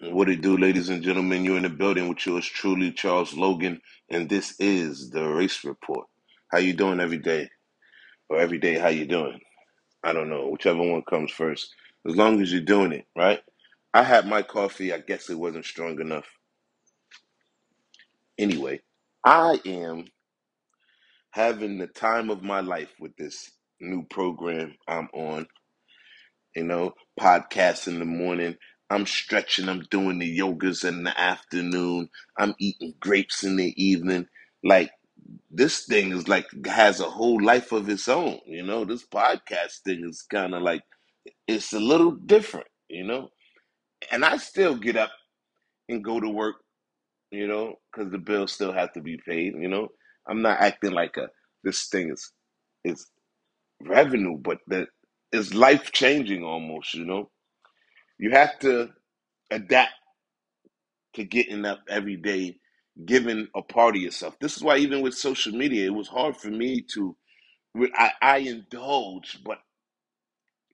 What it do, ladies and gentlemen? You're in the building with yours truly, Charles Logan, and this is the Race Report. How you doing every day? Or every day, how you doing? I don't know, whichever one comes first. As long as you're doing it, right? I had my coffee. I guess it wasn't strong enough. Anyway, I am having the time of my life with this new program I'm on. You know, podcasts in the morning. I'm stretching. I'm doing the yogas in the afternoon. I'm eating grapes in the evening. Like this thing is like has a whole life of its own. You know, this podcast thing is kind of like it's a little different. You know, and I still get up and go to work. You know, because the bills still have to be paid. You know, I'm not acting like a this thing is is revenue, but that is life changing almost. You know, you have to adapt to getting up every day, giving a part of yourself. This is why even with social media, it was hard for me to. I, I indulge, but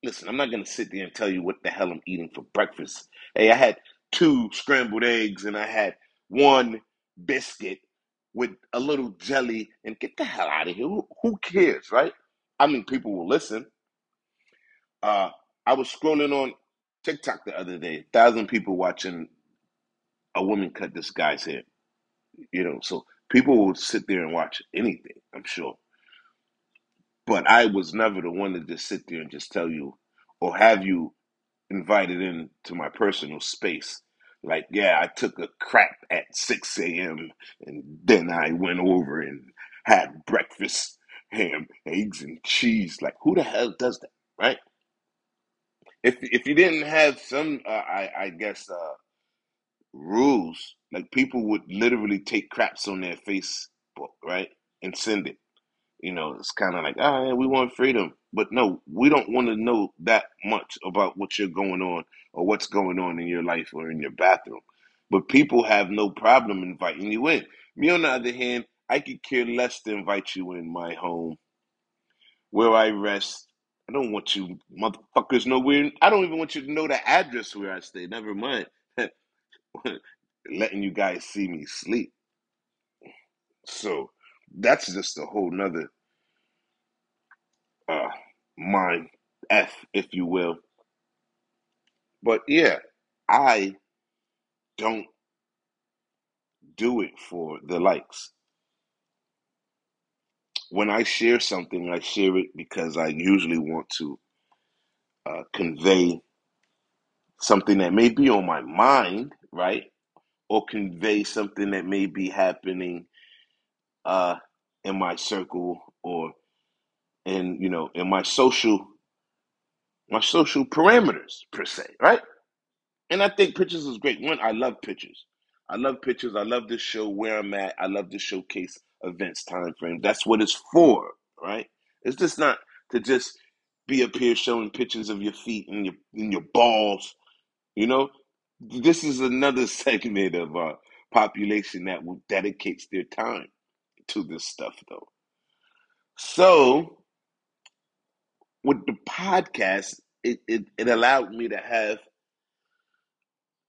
listen, I'm not gonna sit there and tell you what the hell I'm eating for breakfast. Hey, I had two scrambled eggs and I had one biscuit with a little jelly. And get the hell out of here. Who, who cares, right? I mean, people will listen. Uh, I was scrolling on TikTok the other day. Thousand people watching a woman cut this guy's hair. You know, so people will sit there and watch anything. I'm sure. But I was never the one to just sit there and just tell you or have you invited into my personal space. Like, yeah, I took a crap at 6 a.m. and then I went over and had breakfast, ham, eggs, and cheese. Like, who the hell does that, right? If if you didn't have some, uh, I I guess, uh, rules, like people would literally take craps on their Facebook, right, and send it. You know, it's kind of like, ah, yeah, we want freedom. But no, we don't want to know that much about what you're going on or what's going on in your life or in your bathroom. But people have no problem inviting you in. Me, on the other hand, I could care less to invite you in my home where I rest. I don't want you motherfuckers nowhere. I don't even want you to know the address where I stay. Never mind letting you guys see me sleep. So that's just a whole nother uh mind F, if you will. But yeah, I don't do it for the likes. When I share something, I share it because I usually want to uh, convey something that may be on my mind, right? Or convey something that may be happening uh, in my circle or in you know in my social my social parameters per se, right? And I think pictures is great. One, I love pictures. I love pictures. I love to show where I'm at. I love to showcase events, time frame. That's what it's for, right? It's just not to just be up here showing pictures of your feet and your and your balls. You know, this is another segment of our population that will dedicates their time to this stuff, though. So with the podcast, it, it, it allowed me to have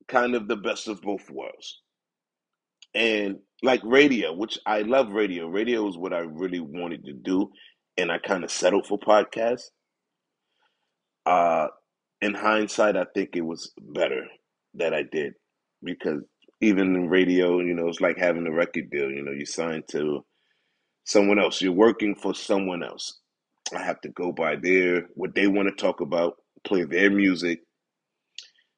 kind of the best of both worlds and like radio, which I love radio. Radio is what I really wanted to do, and I kind of settled for podcasts. Uh, in hindsight, I think it was better that I did because even in radio, you know, it's like having a record deal. You know, you sign to someone else. You're working for someone else. I have to go by their what they want to talk about, play their music,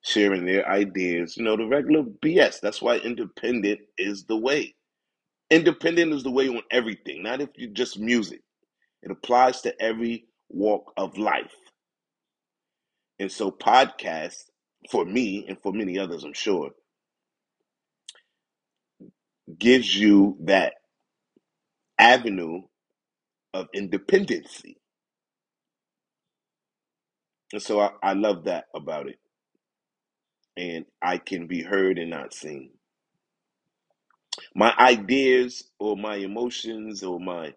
sharing their ideas. You know, the regular BS. That's why independent is the way. Independent is the way on everything, not if you just music. It applies to every walk of life. And so podcasts, for me and for many others, I'm sure, gives you that avenue of independency. And so I, I love that about it. And I can be heard and not seen. My ideas or my emotions or my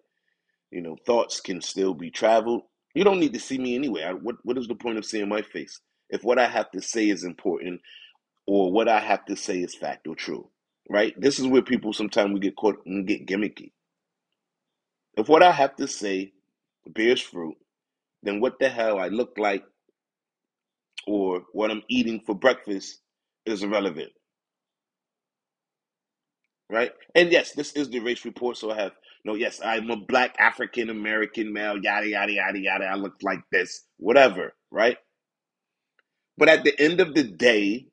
you know, thoughts can still be traveled. You don't need to see me anyway. I, what what is the point of seeing my face if what I have to say is important? or what I have to say is fact or true, right? This is where people sometimes we get caught and get gimmicky. If what I have to say bears fruit, then what the hell I look like or what I'm eating for breakfast is irrelevant, right? And yes, this is the race report, so I have no. Yes, I'm a black African American male. Yada yada yada yada. I look like this, whatever, right? But at the end of the day,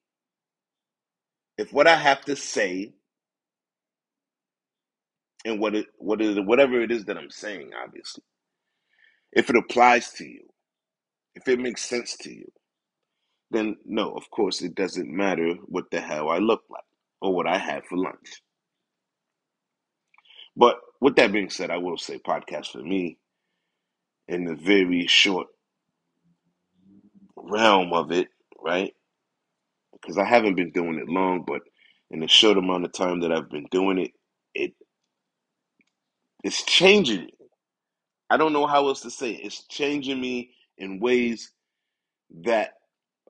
if what I have to say and what it what is whatever it is that I'm saying, obviously, if it applies to you, if it makes sense to you, then no, of course it doesn't matter what the hell I look like or what I had for lunch. But with that being said, I will say podcast for me in the very short realm of it, right? Because I haven't been doing it long, but in the short amount of time that I've been doing it, it it's changing me. I don't know how else to say it. It's changing me in ways that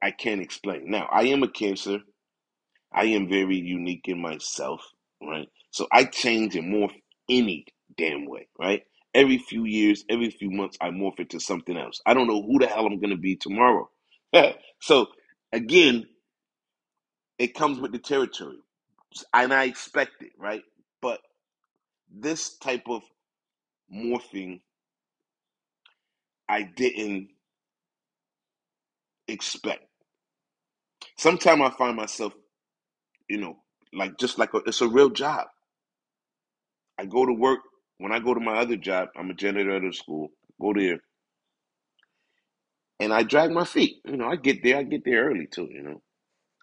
I can't explain. Now, I am a cancer. I am very unique in myself, right? So I change and morph any damn way, right? Every few years, every few months, I morph into something else. I don't know who the hell I'm going to be tomorrow. so again, it comes with the territory, and I expect it, right? But this type of morphing, I didn't expect. Sometimes I find myself, you know, like just like a, it's a real job. I go to work. When I go to my other job, I'm a janitor at a school. Go there, and I drag my feet. You know, I get there. I get there early too. You know,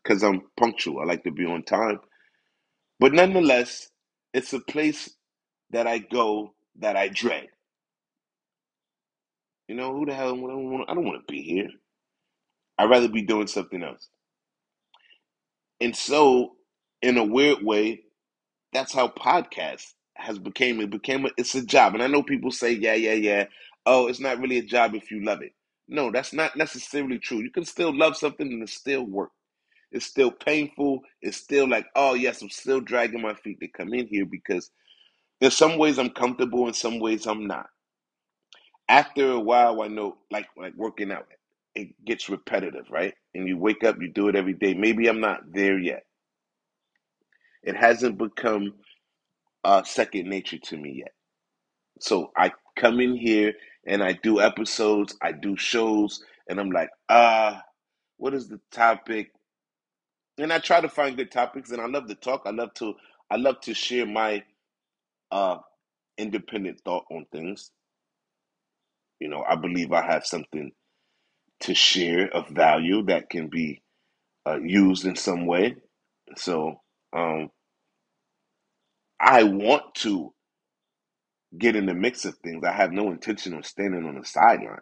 because I'm punctual. I like to be on time. But nonetheless, it's a place that I go that I dread. You know, who the hell? I don't want. I don't want to be here. I'd rather be doing something else. And so, in a weird way, that's how podcast has became. It became. A, it's a job, and I know people say, "Yeah, yeah, yeah." Oh, it's not really a job if you love it. No, that's not necessarily true. You can still love something and it still work. It's still painful. It's still like, oh yes, I'm still dragging my feet to come in here because in some ways I'm comfortable, in some ways I'm not. After a while, I know, like like working out, it gets repetitive, right? And you wake up, you do it every day. Maybe I'm not there yet. It hasn't become uh, second nature to me yet. So I come in here and I do episodes, I do shows, and I'm like, ah, uh, what is the topic? And I try to find good topics, and I love to talk. I love to, I love to share my uh, independent thought on things. You know, I believe I have something to share of value that can be uh, used in some way. So um, I want to get in the mix of things. I have no intention of standing on the sidelines.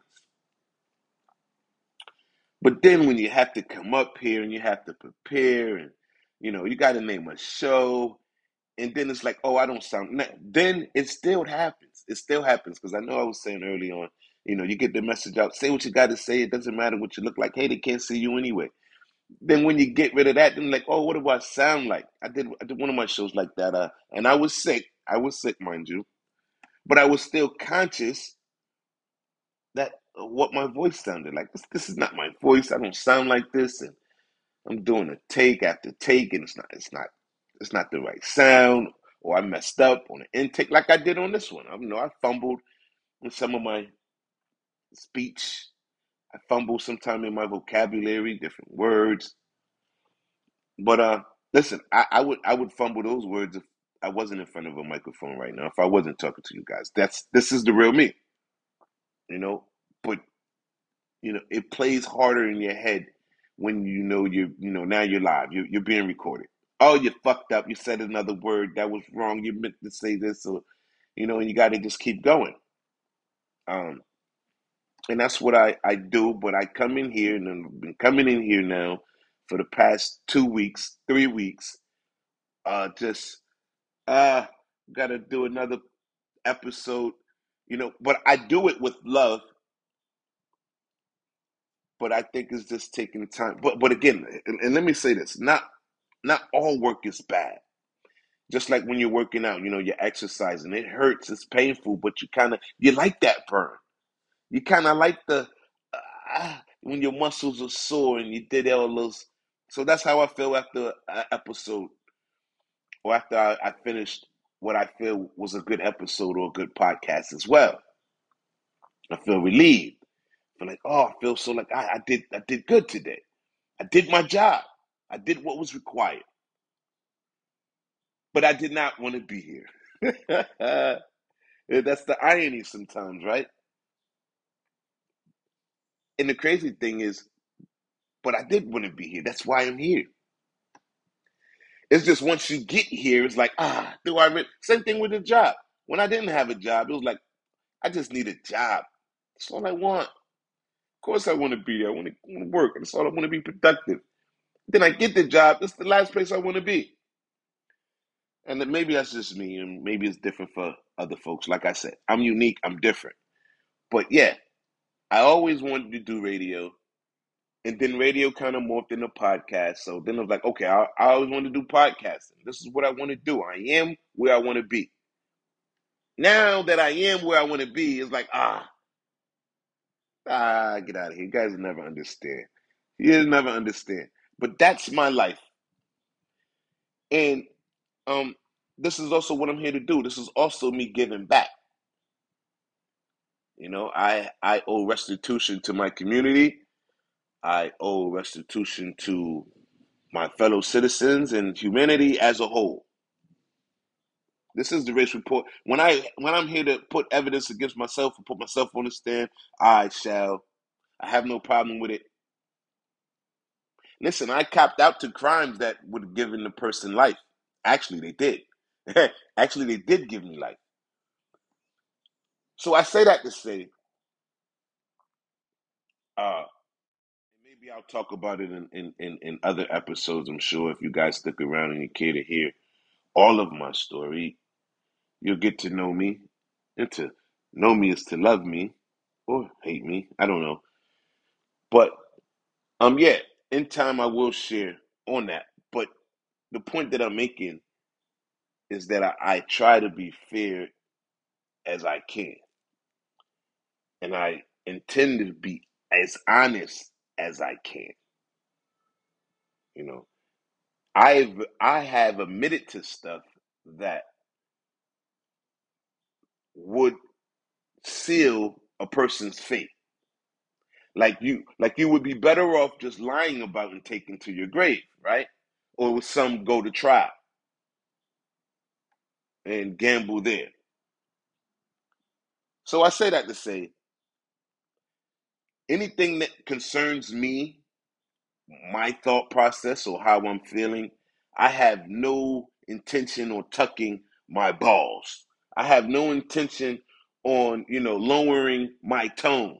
But then when you have to come up here and you have to prepare and you know, you got to name a show and then it's like, "Oh, I don't sound." Then it still happens. It still happens because I know I was saying early on, you know, you get the message out, say what you got to say. It doesn't matter what you look like. Hey, they can't see you anyway. Then when you get rid of that, then like, "Oh, what do I sound like?" I did I did one of my shows like that uh and I was sick. I was sick, mind you. But I was still conscious that uh, what my voice sounded like. This, this is not my voice. I don't sound like this, and I'm doing a take after take, and it's not, it's not, it's not the right sound, or I messed up on the intake, like I did on this one. I you know I fumbled in some of my speech. I fumble sometimes in my vocabulary, different words. But uh, listen, I, I would I would fumble those words if I wasn't in front of a microphone right now. If I wasn't talking to you guys, that's this is the real me, you know. But you know, it plays harder in your head when you know you you know now you're live. You're you're being recorded. Oh, you fucked up. You said another word that was wrong. You meant to say this, or you know, and you got to just keep going. Um, and that's what I I do. But I come in here and I've been coming in here now for the past two weeks, three weeks. Uh, just uh, got to do another episode. You know, but I do it with love but I think it's just taking time. But but again, and, and let me say this: not not all work is bad. Just like when you're working out, you know, you're exercising. It hurts, it's painful, but you kind of you like that burn. You kind of like the uh, when your muscles are sore and you did all those. So that's how I feel after an episode or after I, I finished what I feel was a good episode or a good podcast as well. I feel relieved. I feel like, oh, I feel so like I, I did I did good today. I did my job. I did what was required. But I did not want to be here. That's the irony sometimes, right? And the crazy thing is, but I did want to be here. That's why I'm here. It's just once you get here, it's like, ah, do I really? Same thing with the job. When I didn't have a job, it was like, I just need a job. That's all I want. Of course, I want to be. There. I want to, want to work. That's all I want to be productive. Then I get the job. That's the last place I want to be. And then maybe that's just me, and maybe it's different for other folks. Like I said, I'm unique. I'm different. But yeah, I always wanted to do radio, and then radio kind of morphed into podcast. So then I was like, okay, I, I always wanted to do podcasting. This is what I want to do. I am where I want to be. Now that I am where I want to be, it's like, ah, ah, get out of here. You guys will never understand. You'll never understand. But that's my life. And um, this is also what I'm here to do. This is also me giving back. You know, I I owe restitution to my community. I owe restitution to my fellow citizens and humanity as a whole. This is the race report. When I when I'm here to put evidence against myself and put myself on the stand, I shall. I have no problem with it. Listen, I copped out to crimes that would have given the person life. Actually, they did. Actually, they did give me life. So I say that to say, uh, maybe I'll talk about it in, in, in, in other episodes. I'm sure if you guys stick around and you care to hear all of my story, you'll get to know me. And to know me is to love me or hate me. I don't know. But um yeah, in time I will share on that. But the point that I'm making is that I, I try to be fair as I can. And I intend to be as honest as I can. You know, I've I have admitted to stuff that would seal a person's fate. Like you like you would be better off just lying about and taking to your grave, right? Or with some go to trial and gamble there. So I say that to say anything that concerns me, my thought process or how I'm feeling, I have no intention on tucking my balls. I have no intention on, you know, lowering my tone.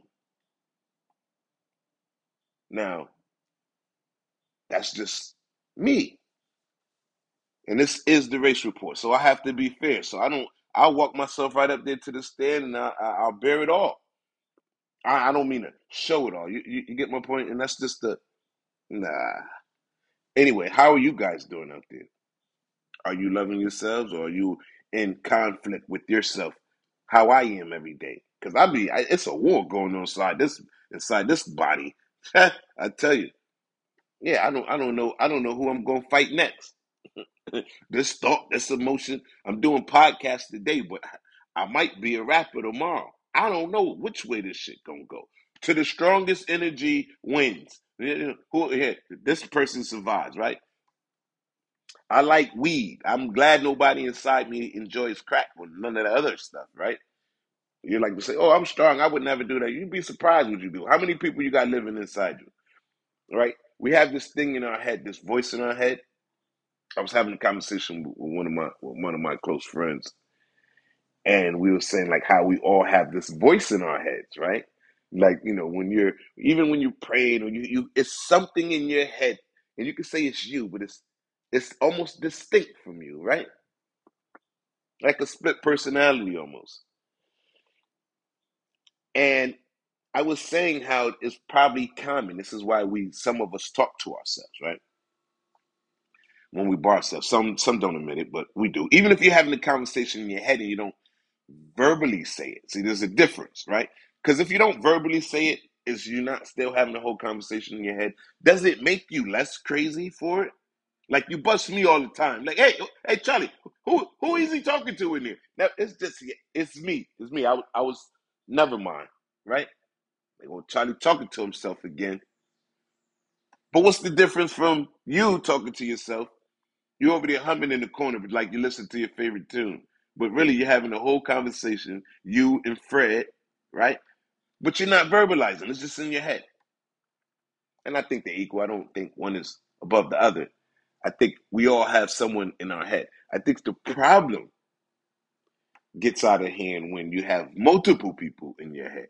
Now, that's just me. And this is the race report. So I have to be fair. So I don't, I'll walk myself right up there to the stand and I, I, will bear it all. I, I don't mean to show it all. You, you, you get my point? And that's just the, nah. Anyway, how are you guys doing out there? Are you loving yourselves or are you in conflict with yourself? How I am every day. Because I be, I, it's a war going on inside this, inside this body. I tell you. Yeah, I don't, I don't know, I don't know who I'm to fight next. this thought, this emotion. I'm doing podcasts today, but I might be a rapper tomorrow. I don't know which way this shit gonna go. To the strongest energy wins. Who this person survives, right? I like weed. I'm glad nobody inside me enjoys crack or none of the other stuff, right? You like to say, "Oh, I'm strong. I would never do that." You'd be surprised what you do. How many people you got living inside you, right? We have this thing in our head, this voice in our head I was having a conversation with one of my with one of my close friends, and we were saying like how we all have this voice in our heads, right? Like you know when you're even when you're praying or you you it's something in your head, and you can say it's you, but it's it's almost distinct from you, right? Like a split personality almost. And I was saying how it's probably common. This is why we some of us talk to ourselves, right? When we bar ourselves. Some some don't admit it, but we do. Even if you're having a conversation in your head and you don't verbally say it. See, there's a difference, right? Because if you don't verbally say it, is you not still having the whole conversation in your head? Does it make you less crazy for it? Like you bust me all the time. Like, hey, hey, Charlie, who who is he talking to in here? Now it's just it's me. It's me. I, I was never mind, right? Like, well, Charlie talking to himself again. But what's the difference from you talking to yourself? You over there humming in the corner, like you listen to your favorite tune. But really, you're having a whole conversation, you and Fred, right? But you're not verbalizing. It's just in your head. And I think they're equal. I don't think one is above the other. I think we all have someone in our head. I think the problem gets out of hand when you have multiple people in your head.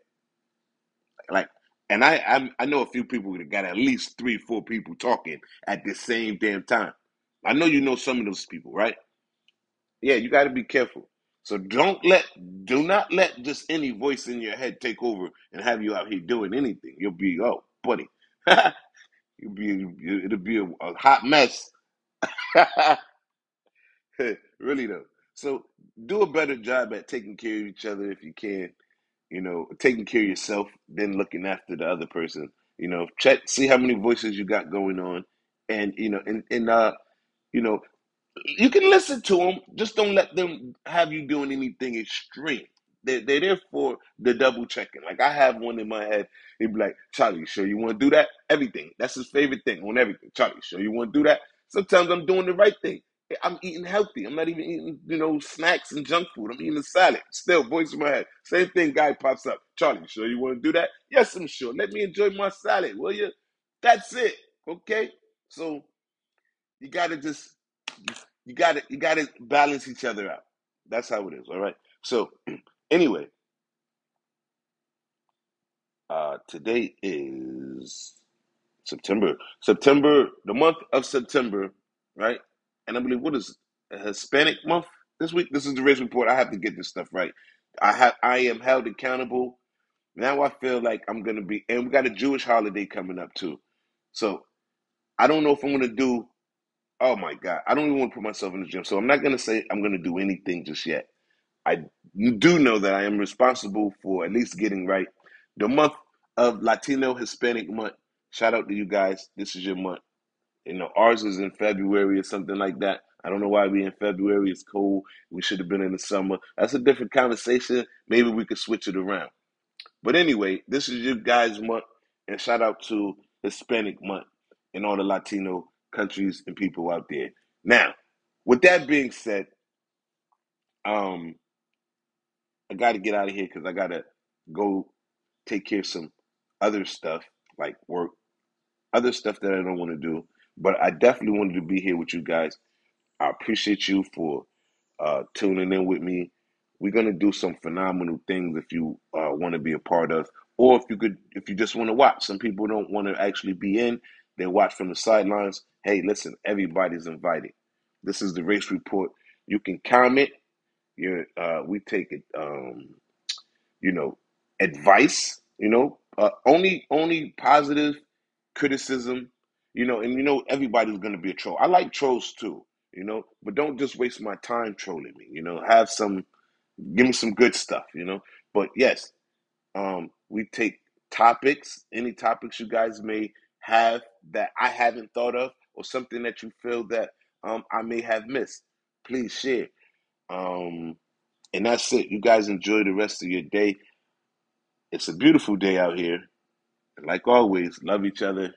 Like, and I I, I know a few people that got at least three, four people talking at the same damn time. I know you know some of those people, right? Yeah, you got to be careful. So don't let, do not let just any voice in your head take over and have you out here doing anything. You'll be, oh, buddy, you'll be, it'll be a, a hot mess. really though. So do a better job at taking care of each other if you can. You know, taking care of yourself, then looking after the other person. You know, check, see how many voices you got going on, and you know, and and uh, you know, you can listen to them, just don't let them have you doing anything extreme. They're, they're there for the double checking. Like I have one in my head. He'd be like, Charlie, you sure you want to do that? Everything. That's his favorite thing on everything. Charlie, sure you want to do that? Sometimes I'm doing the right thing. I'm eating healthy. I'm not even eating, you know, snacks and junk food. I'm eating a salad. Still, voice in my head. Same thing, guy pops up. Charlie, sure you want to do that? Yes, I'm sure. Let me enjoy my salad, will you? That's it. Okay? So you gotta just you gotta you gotta balance each other out. That's how it is, all right? So anyway, uh today is September. September, the month of September, right? And I believe what is a Hispanic month this week? This is the race report. I have to get this stuff right. I have I am held accountable. Now I feel like I'm gonna be and we got a Jewish holiday coming up too. So I don't know if I'm gonna do oh my God. I don't even want to put myself in the gym. So I'm not gonna say I'm gonna do anything just yet. I do know that I am responsible for at least getting right the month of Latino Hispanic month. Shout out to you guys. This is your month. You know, ours is in February or something like that. I don't know why we in February. It's cold. We should have been in the summer. That's a different conversation. Maybe we could switch it around. But anyway, this is your guys' month, and shout out to Hispanic month and all the Latino countries and people out there. Now, with that being said, um, I got to get out of here because I got to go take care of some other stuff like work, other stuff that I don't want to do. But I definitely wanted to be here with you guys. I appreciate you for uh, tuning in with me. We're gonna do some phenomenal things if you uh, want to be a part of, or if you could, if you just want to watch. Some people don't want to actually be in; they watch from the sidelines. Hey, listen, everybody's invited. This is the race report. You can comment. You, uh, we take it. Um, you know, advice. You know, uh, only only positive criticism. You know, and you know everybody's gonna be a troll. I like trolls too. You know, but don't just waste my time trolling me. You know, have some, give me some good stuff. You know, but yes, um, we take topics, any topics you guys may have that I haven't thought of, or something that you feel that um, I may have missed. Please share. Um, and that's it. You guys enjoy the rest of your day. It's a beautiful day out here. And like always, love each other